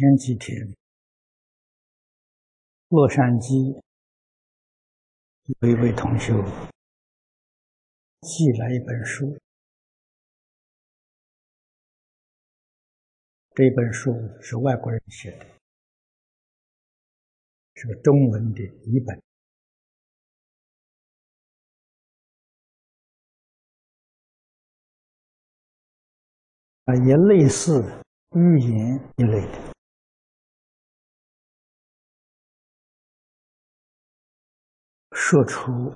前几天，洛杉矶有一位同学寄来一本书，这本书是外国人写的，是中文的译本，啊，也类似寓言一类的。说出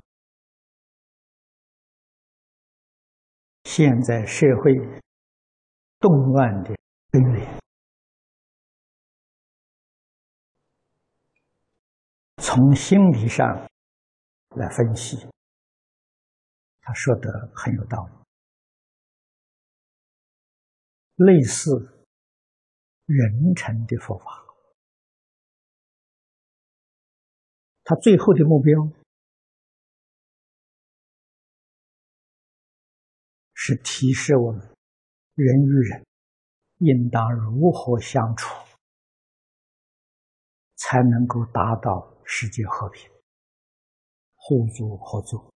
现在社会动乱的根源，从心理。上来分析，他说的很有道理，类似人臣的佛法，他最后的目标。是提示我们，人与人应当如何相处，才能够达到世界和平、互助合作。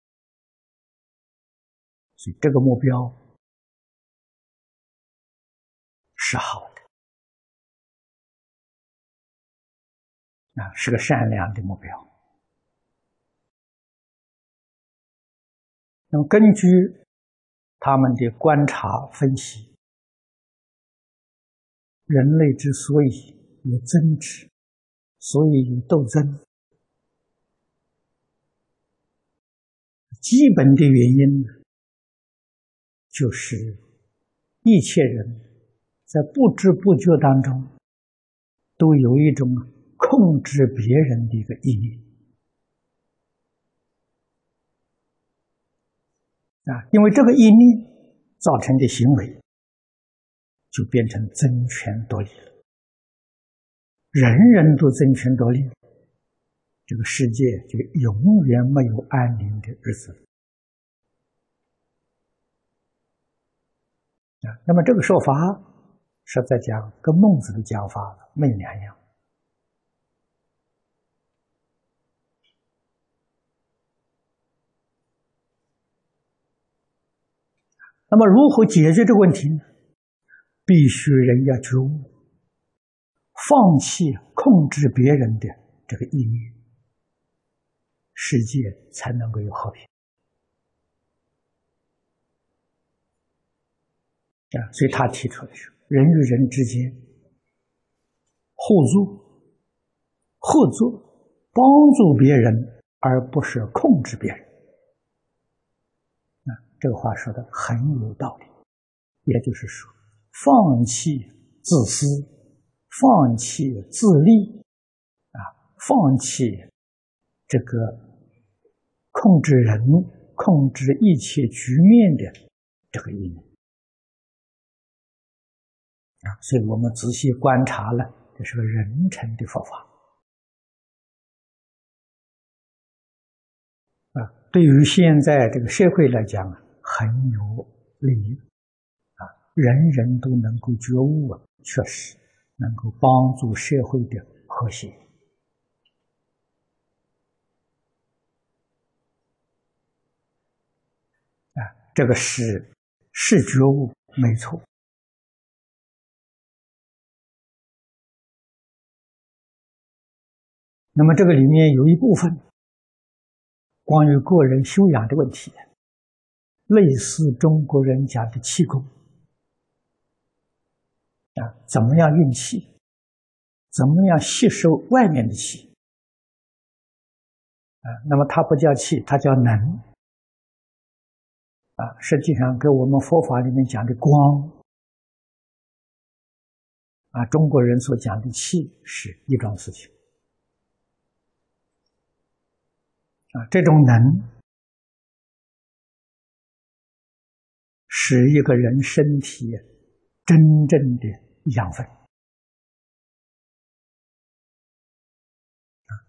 所以这个目标是好的，啊，是个善良的目标。那么根据。他们的观察分析，人类之所以有争执，所以有斗争，基本的原因呢，就是一切人在不知不觉当中，都有一种控制别人的一个意念。啊，因为这个一念造成的行为，就变成争权夺利了。人人都争权夺利，这个世界就永远没有安宁的日子。啊，那么这个说法是在讲跟孟子的讲法没两样。那么，如何解决这个问题呢？必须人要觉悟，放弃控制别人的这个意念，世界才能够有和平。啊，所以他提出的是人与人之间互助、合作、帮助别人，而不是控制别人。这个话说的很有道理，也就是说，放弃自私，放弃自利，啊，放弃这个控制人、控制一切局面的这个意念啊，所以我们仔细观察了，这是个人成的佛法啊。对于现在这个社会来讲啊。很有利益啊！人人都能够觉悟啊，确实能够帮助社会的和谐啊！这个是是觉悟，没错。那么这个里面有一部分关于个人修养的问题。类似中国人讲的气功啊，怎么样运气？怎么样吸收外面的气？啊，那么它不叫气，它叫能啊。实际上跟我们佛法里面讲的光啊，中国人所讲的气是一桩事情啊，这种能。使一个人身体真正的养分。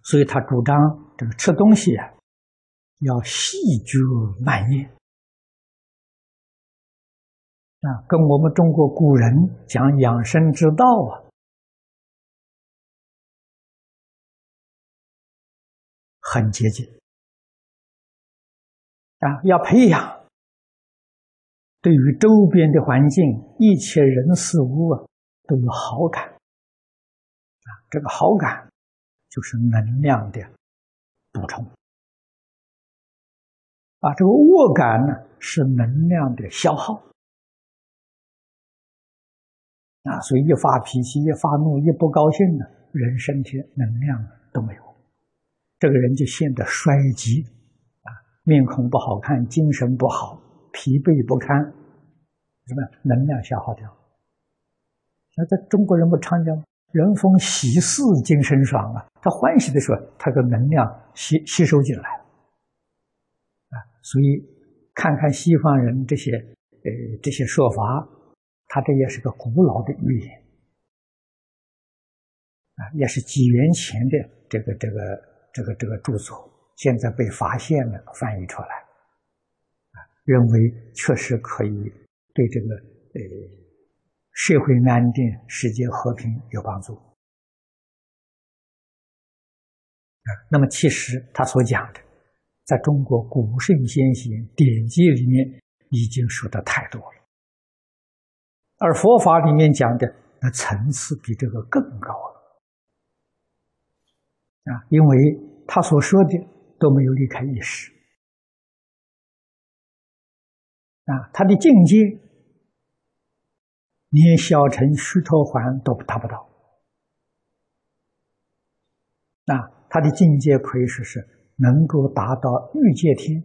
所以他主张这个吃东西啊要细嚼慢咽。啊跟我们中国古人讲养生之道啊很接近。啊要培养对于周边的环境、一切人事物啊都有好感。啊，这个好感就是能量的补充。啊，这个恶感呢是能量的消耗。啊，所以一发脾气、一发怒、一不高兴呢，人身体能量都没有，这个人就显得衰竭，啊，面孔不好看，精神不好，疲惫不堪，什么能量消耗掉。那在中国人不常讲，人逢喜事精神爽啊，他欢喜的时候，他的能量吸吸收进来，啊，所以看看西方人这些呃这些说法。他这也是个古老的语言啊，也是几元前的这个这个这个这个著作，现在被发现了，翻译出来，认为确实可以对这个呃社会安定、世界和平有帮助啊。那么，其实他所讲的，在中国古圣先贤典籍里面已经说的太多了。而佛法里面讲的那层次比这个更高了啊，因为他所说的都没有离开意识啊，他的境界连小乘须陀环都达不到啊，他的境界可以说是能够达到欲界天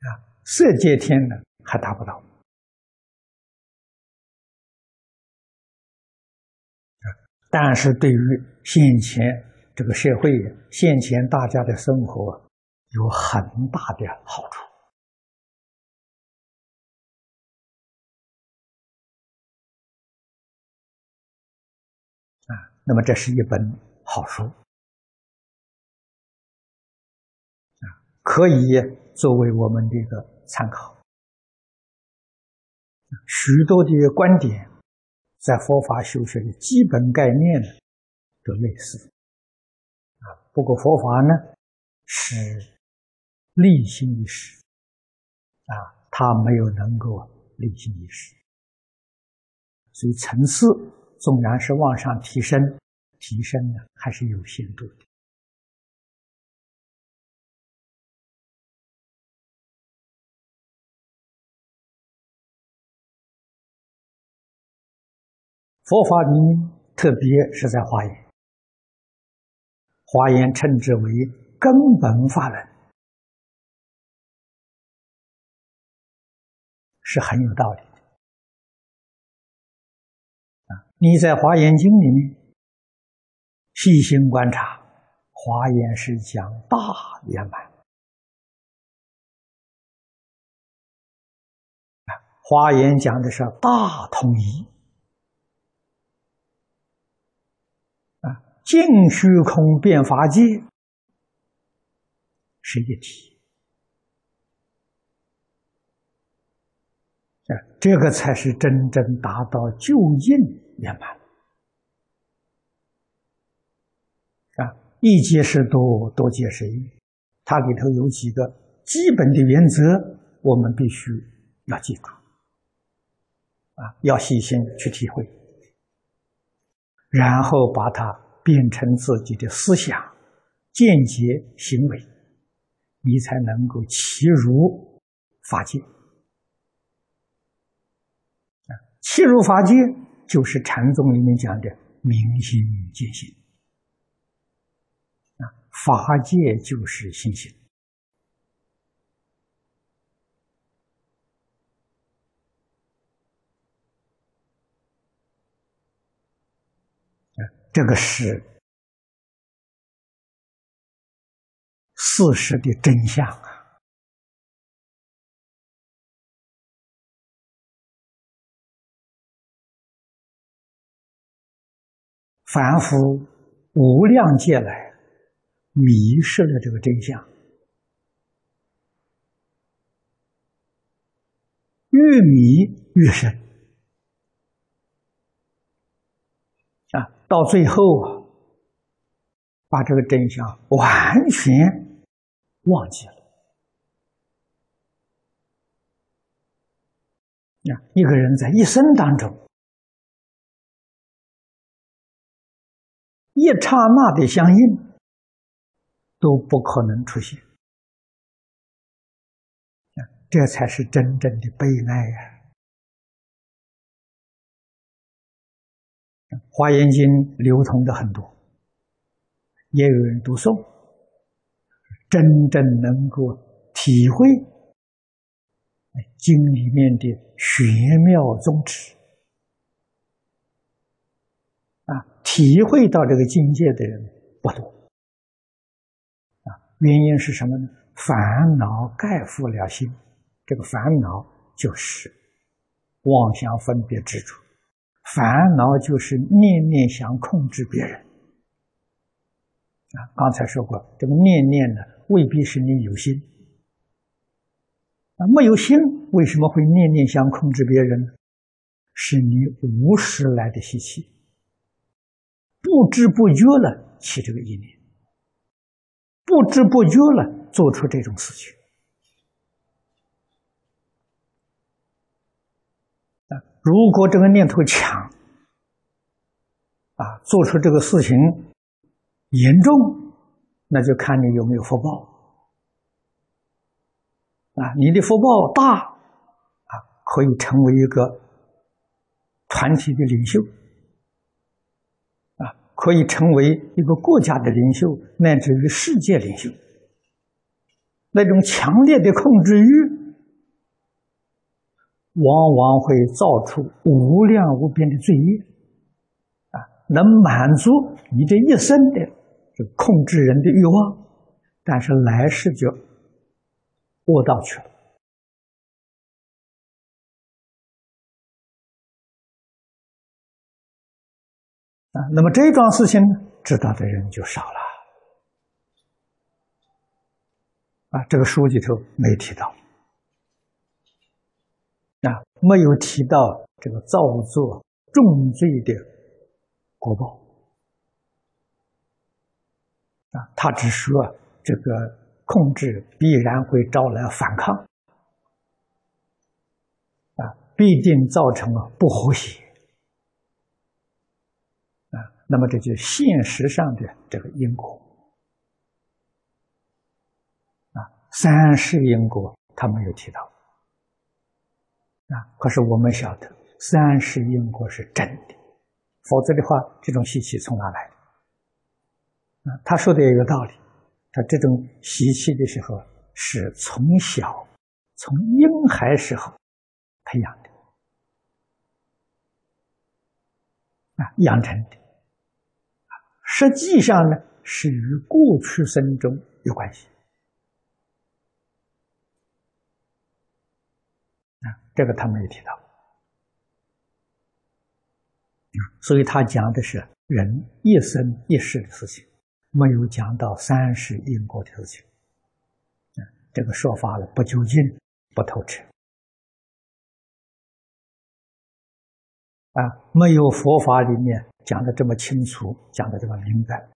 啊，色界天呢还达不到。但是对于现前这个社会，现前大家的生活有很大的好处那么这是一本好书啊，可以作为我们的一个参考。许多的观点。在佛法修学的基本概念呢，都类似啊。不过佛法呢是立心意识啊，它没有能够立心意识，所以层次纵然是往上提升，提升呢还是有限度的。佛法里，特别是在华严，华严称之为根本法门，是很有道理你在华严经里面细心观察，华严是讲大圆满，啊，华严讲的是大统一啊。净虚空变法界是一体，这个才是真正达到究竟圆满。啊，一界是多，多界是一，它里头有几个基本的原则，我们必须要记住，啊，要细心去体会，然后把它。变成自己的思想、见解、行为，你才能够契入法界。啊，契入法界就是禅宗里面讲的明心见性。啊，法界就是心性。这个是事实的真相啊！凡夫无量劫来迷失了这个真相，越迷越深。啊，到最后啊，把这个真相完全忘记了。啊，一个人在一生当中，一刹那的相应都不可能出现，这才是真正的悲哀呀！《华严经》流通的很多，也有人读诵，真正能够体会。经里面的玄妙宗旨啊，体会到这个境界的人不多啊。原因是什么呢？烦恼盖覆了心，这个烦恼就是妄想分别执着，烦恼就是念念想控制别人啊。刚才说过，这个念念呢，未必是你有心。啊，没有心，为什么会念念想控制别人呢？是你无始来的习气，不知不觉了起这个意念，不知不觉了做出这种事情。如果这个念头强，啊，做出这个事情严重，那就看你有没有福报。啊，你的福报大，啊，可以成为一个团体的领袖，可以成为一个国家的领袖，乃至于世界领袖。那种强烈的控制欲，往往会造出无量无边的罪业，啊，能满足你这一生的这控制人的欲望，但是来世就。卧道去了那么这桩事情知道的人就少了啊！这个书里头没提到啊，没有提到这个造作重罪的果报啊，他只说这个。控制必然会招来反抗，啊，必定造成了不和谐，那么这就现实上的这个因果，啊，三世因果他没有提到，啊，可是我们晓得三世因果是真的，否则的话，这种习气从哪来？啊，他说的也有道理。他这种习气的时候，是从小从婴孩时候培养的啊，养成的实际上呢，是与过去生中有关系。啊，这个他没有提到。所以他讲的是人一生一世的事情。没有讲到三世因果的事情，这个说法呢不究竟，不透彻，啊，没有佛法里面讲的这么清楚，讲的这么明白。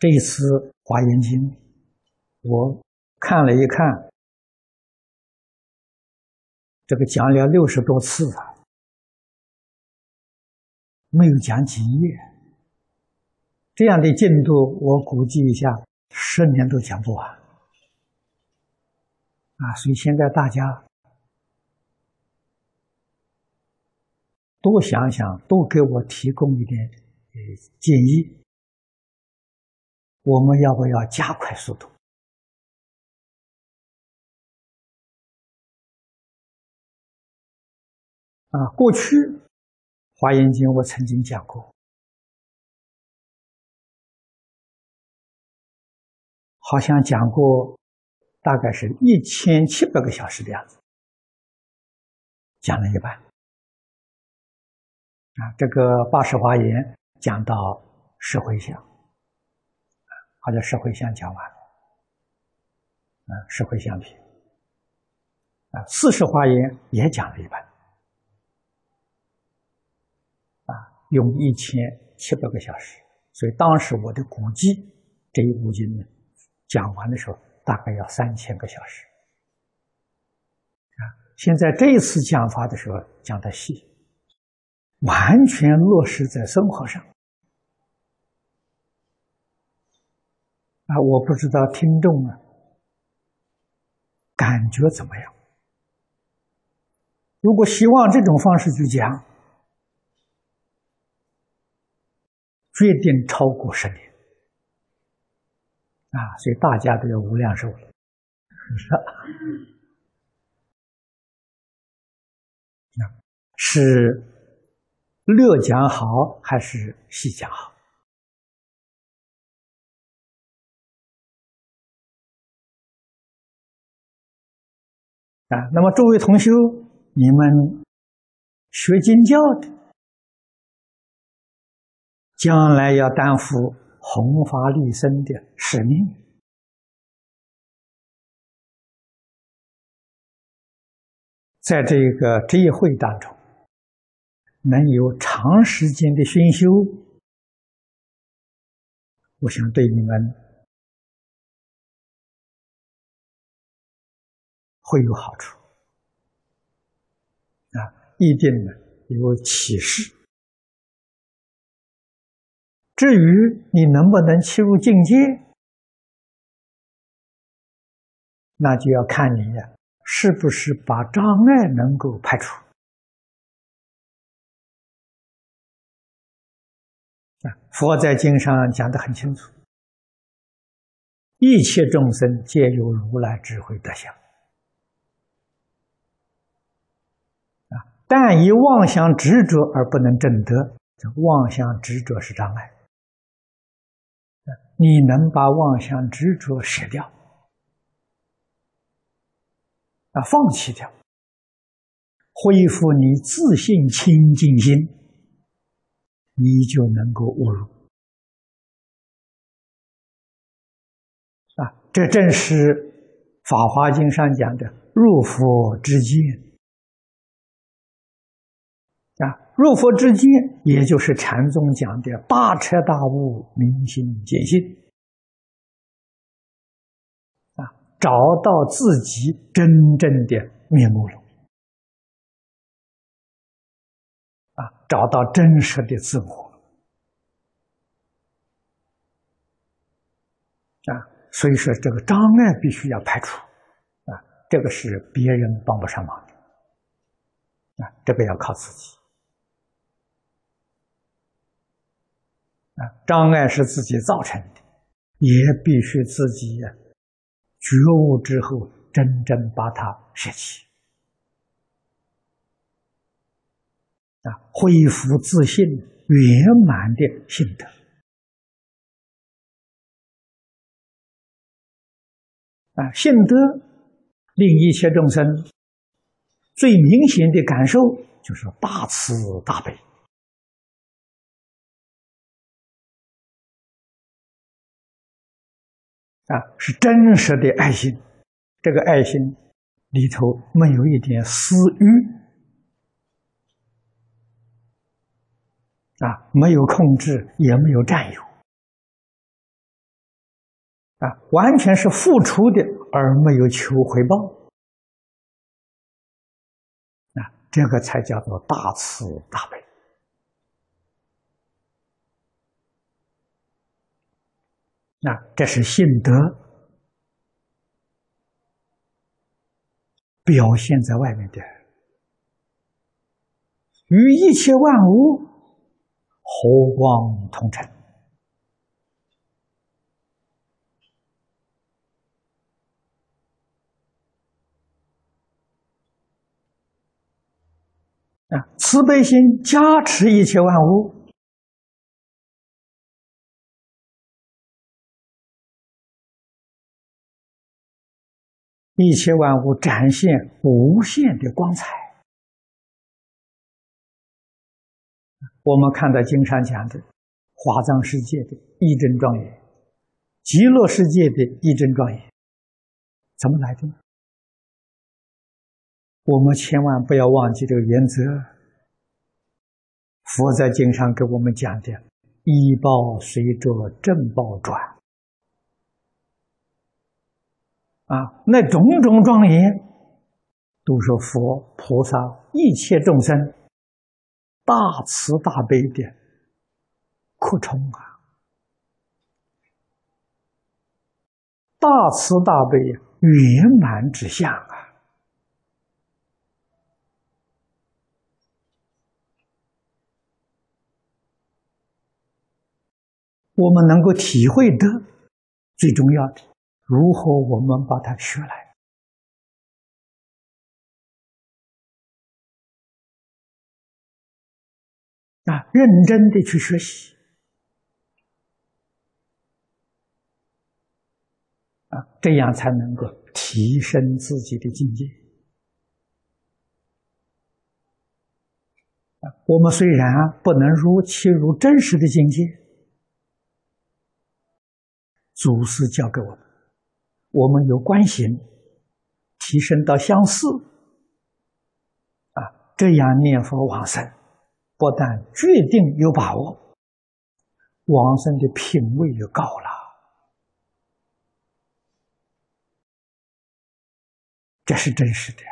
这一次《华严经》，我看了一看，这个讲了六十多次了。没有讲几页，这样的进度，我估计一下，十年都讲不完啊！所以现在大家多想想，多给我提供一点建议，我们要不要加快速度？啊，过去。华严经我曾经讲过，好像讲过，大概是一千七百个小时的样子，讲了一半。啊，这个八十华严讲到十回向，好像十回向讲完了，啊，十回向品，啊，四十华严也讲了一半。啊用一千七百个小时，所以当时我的估计，这一部经呢，讲完的时候大概要三千个小时。啊，现在这一次讲法的时候讲的细，完全落实在生活上。啊，我不知道听众啊感觉怎么样？如果希望这种方式去讲，决定超过十年啊！所以大家都要无量寿了，是略讲好还是细讲好？啊，那么诸位同修，你们学经教的，将来要担负弘法利生的使命，在这个这一会当中，能有长时间的熏修，我想对你们。会有好处啊，一定呢有启示。至于你能不能切入境界，那就要看你呀，是不是把障碍能够排除啊？佛在经上讲的很清楚，一切众生皆有如来智慧德相。但以妄想执着而不能证得，这妄想执着是障碍。你能把妄想执着舍掉，啊，放弃掉，恢复你自信清净心，你就能够悟入。啊，这正是《法华经》上讲的入佛之见。啊，入佛之见，也就是禅宗讲的大彻大悟、明心见性，啊，找到自己真正的面目了，啊，找到真实的自我，啊，所以说这个障碍必须要排除，啊，这个是别人帮不上忙的，啊，这个要靠自己。啊，障碍是自己造成的，也必须自己觉悟之后，真正把它舍弃，啊，恢复自信圆满的性德。啊，性德令一切众生最明显的感受就是大慈大悲。啊，是真实的爱心，这个爱心里头没有一点私欲，啊，没有控制，也没有占有，啊，完全是付出的，而没有求回报，啊，这个才叫做大慈大悲。那这是信德表现在外面的，与一切万物和光同尘。啊，慈悲心加持一切万物。一切万物展现无限的光彩。我们看到经上讲的华藏世界的一真庄严，极乐世界的一真庄严，怎么来的呢？我们千万不要忘记这个原则：佛在经上给我们讲的，医报随着正报转，啊，那种种庄严，都是佛菩萨一切众生大慈大悲的扩充啊，大慈大悲圆满之相啊。我们能够体会的最重要的，如何我们把它学来啊？认真的去学习啊，这样才能够提升自己的境界。我们虽然不能如切入真实的境界。祖师教给我们，我们由观行提升到相似，啊，这样念佛往生，不但决定有把握，往生的品位就高了。这是真实的。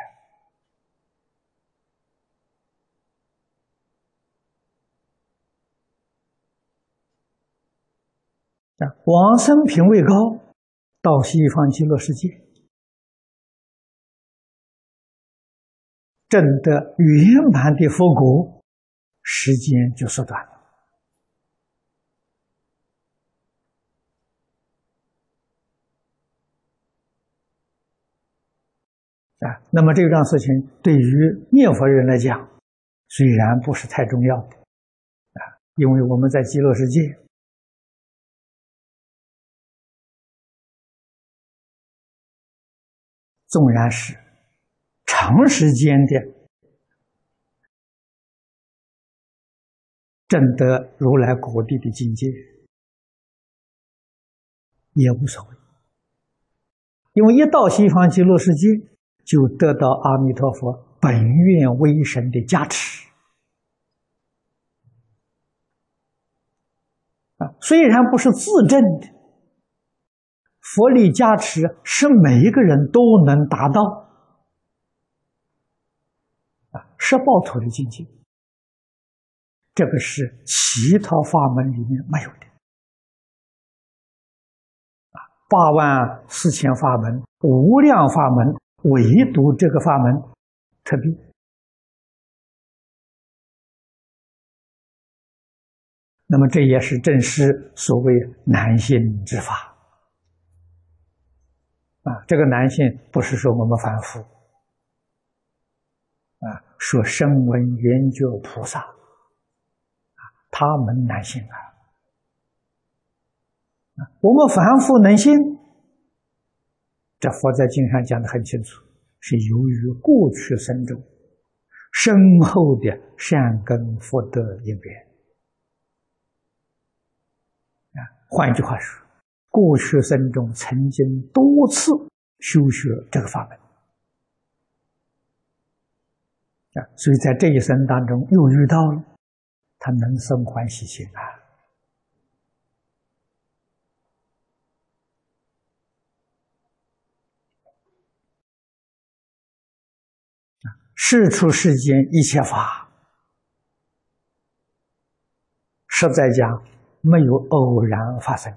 啊往生品位高，到西方极乐世界，证得圆满的佛果，时间就缩短了。啊，那么这桩事情对于念佛人来讲，虽然不是太重要，啊，因为我们在极乐世界。纵然是长时间的证得如来果地的境界，也无所谓，因为一到西方极乐世界，就得到阿弥陀佛本愿威神的加持。啊，虽然不是自证的。佛力加持是每一个人都能达到啊，是报土的境界。这个是其他法门里面没有的啊，八万四千法门、无量法门，唯独这个法门特别。那么这也是正是所谓难信之法。啊，这个男性不是说我们凡夫，啊，说声闻缘觉菩萨，啊，他们难信啊，我们凡夫能信，这佛在经上讲的很清楚，是由于过去生中深厚的善根福德因缘，啊，换一句话说。过去生中曾经多次修学这个法门啊，所以在这一生当中又遇到了，他能生欢喜心啊！世出世间一切法，实在讲没有偶然发生。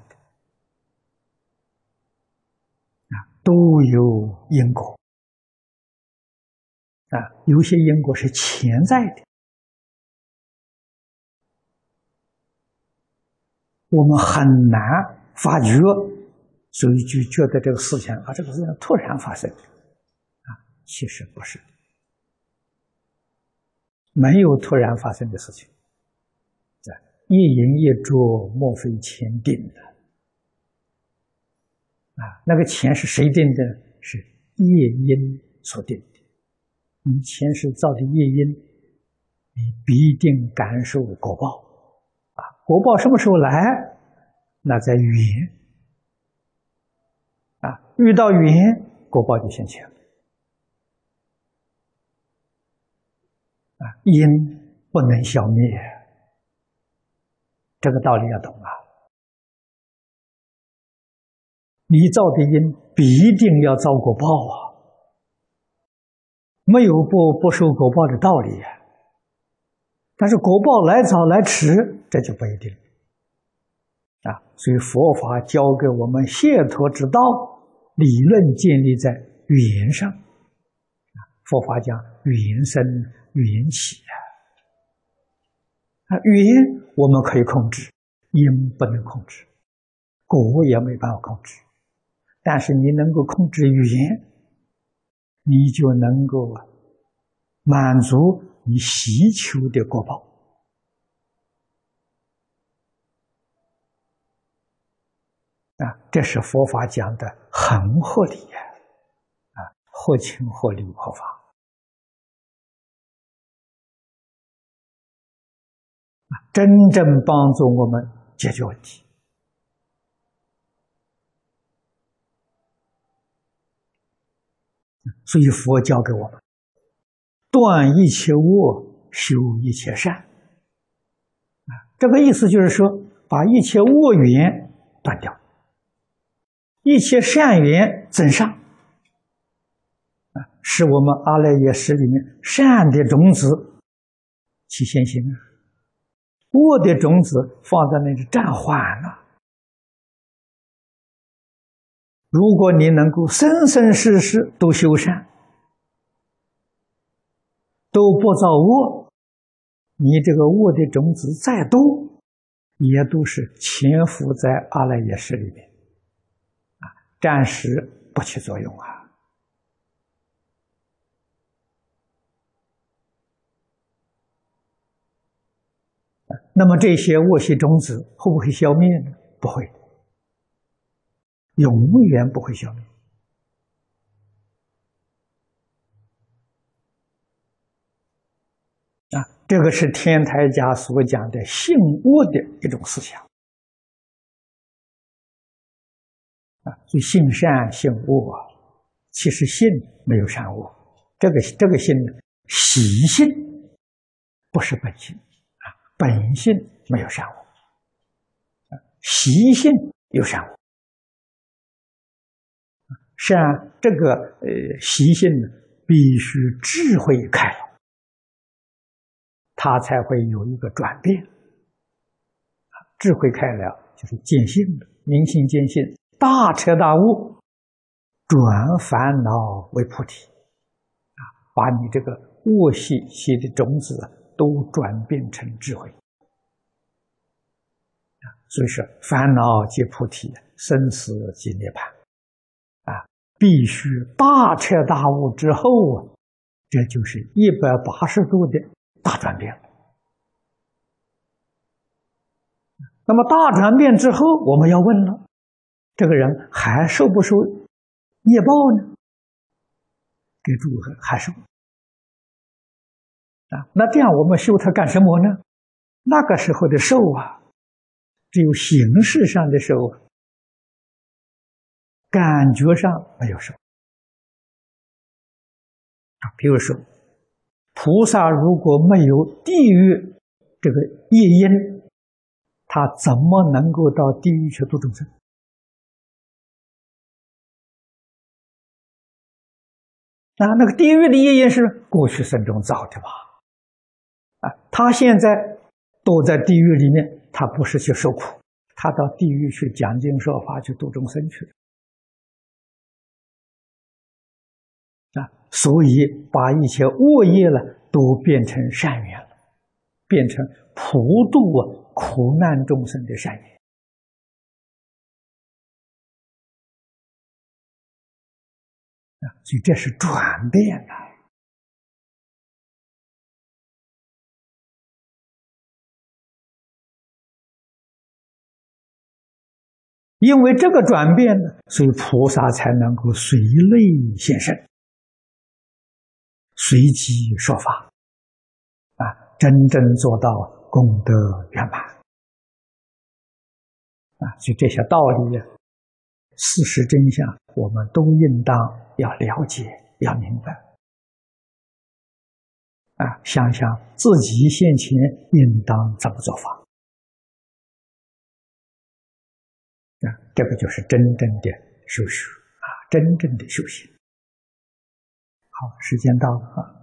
都有因果。啊，有些因果是潜在的，我们很难发觉，所以就觉得这个事情啊，这个事情突然发生啊，其实不是，没有突然发生的事情，一因一着，莫非前定的。啊，那个钱是谁定的？是业因所定的。你前世造的业因，你必定感受果报。啊，果报什么时候来？那在缘。啊，遇到缘，果报就现前。啊，因不能消灭。这个道理要懂啊！你造的因必定要遭果报啊，没有不不受果报的道理呀。但是果报来早来迟，这就不一定啊。所以佛法教给我们解脱之道，理论建立在语言上。佛法讲语言生，语言起啊。啊，语言我们可以控制，音不能控制，果也没办法控制。但是你能够控制语言，你就能够满足你需求的果报啊！这是佛法讲的很合理呀，啊，合情合理合法。真正帮助我们解决问题，所以佛教给我们断一切恶，修一切善。啊，这个意思就是说，把一切恶缘断掉，一切善缘增上，啊，使我们阿赖耶识里面善的种子起现行啊。恶的种子放在那里暂缓了。如果你能够生生世世都修善，都不造恶，你这个恶的种子再多，也都是潜伏在阿赖耶识里面，啊，暂时不起作用啊。那么这些恶习种子会不会消灭呢？不会，永远不会消灭。啊，这个是天台家所讲的性恶的一种思想。啊，所以性善性恶，其实性没有善恶，这个这个性，习性不是本性啊。本性没有善恶，习性有善恶。善这个呃习性呢，必须智慧开了，它才会有一个转变。智慧开了，就是见性了，明心见性，大彻大悟，转烦恼为菩提，啊，把你这个恶习习的种子。都转变成智慧所以说烦恼即菩提，生死即涅槃，必须大彻大悟之后啊，这就是一百八十度的大转变。那么大转变之后，我们要问了：这个人还受不受业报呢？给诸位还受。啊，那这样我们修它干什么呢？那个时候的受啊，只有形式上的受，感觉上没有受。啊，比如说，菩萨如果没有地狱这个业因，他怎么能够到地狱去度众生？啊，那个地狱的业因是过去生中造的吧？啊他现在躲在地狱里面，他不是去受苦，他到地狱去讲经说法，去度众生去了！所以把一切恶业呢都变成善缘了，变成普度苦难众生的善缘啊！所以这是转变啊！因为这个转变呢，所以菩萨才能够随类现身，随机说法，啊，真正做到功德圆满，啊，所以这些道理、事实真相，我们都应当要了解、要明白，啊，想想自己先前应当怎么做法。啊，这个就是真正的修学啊，真正的修行。好，时间到了啊。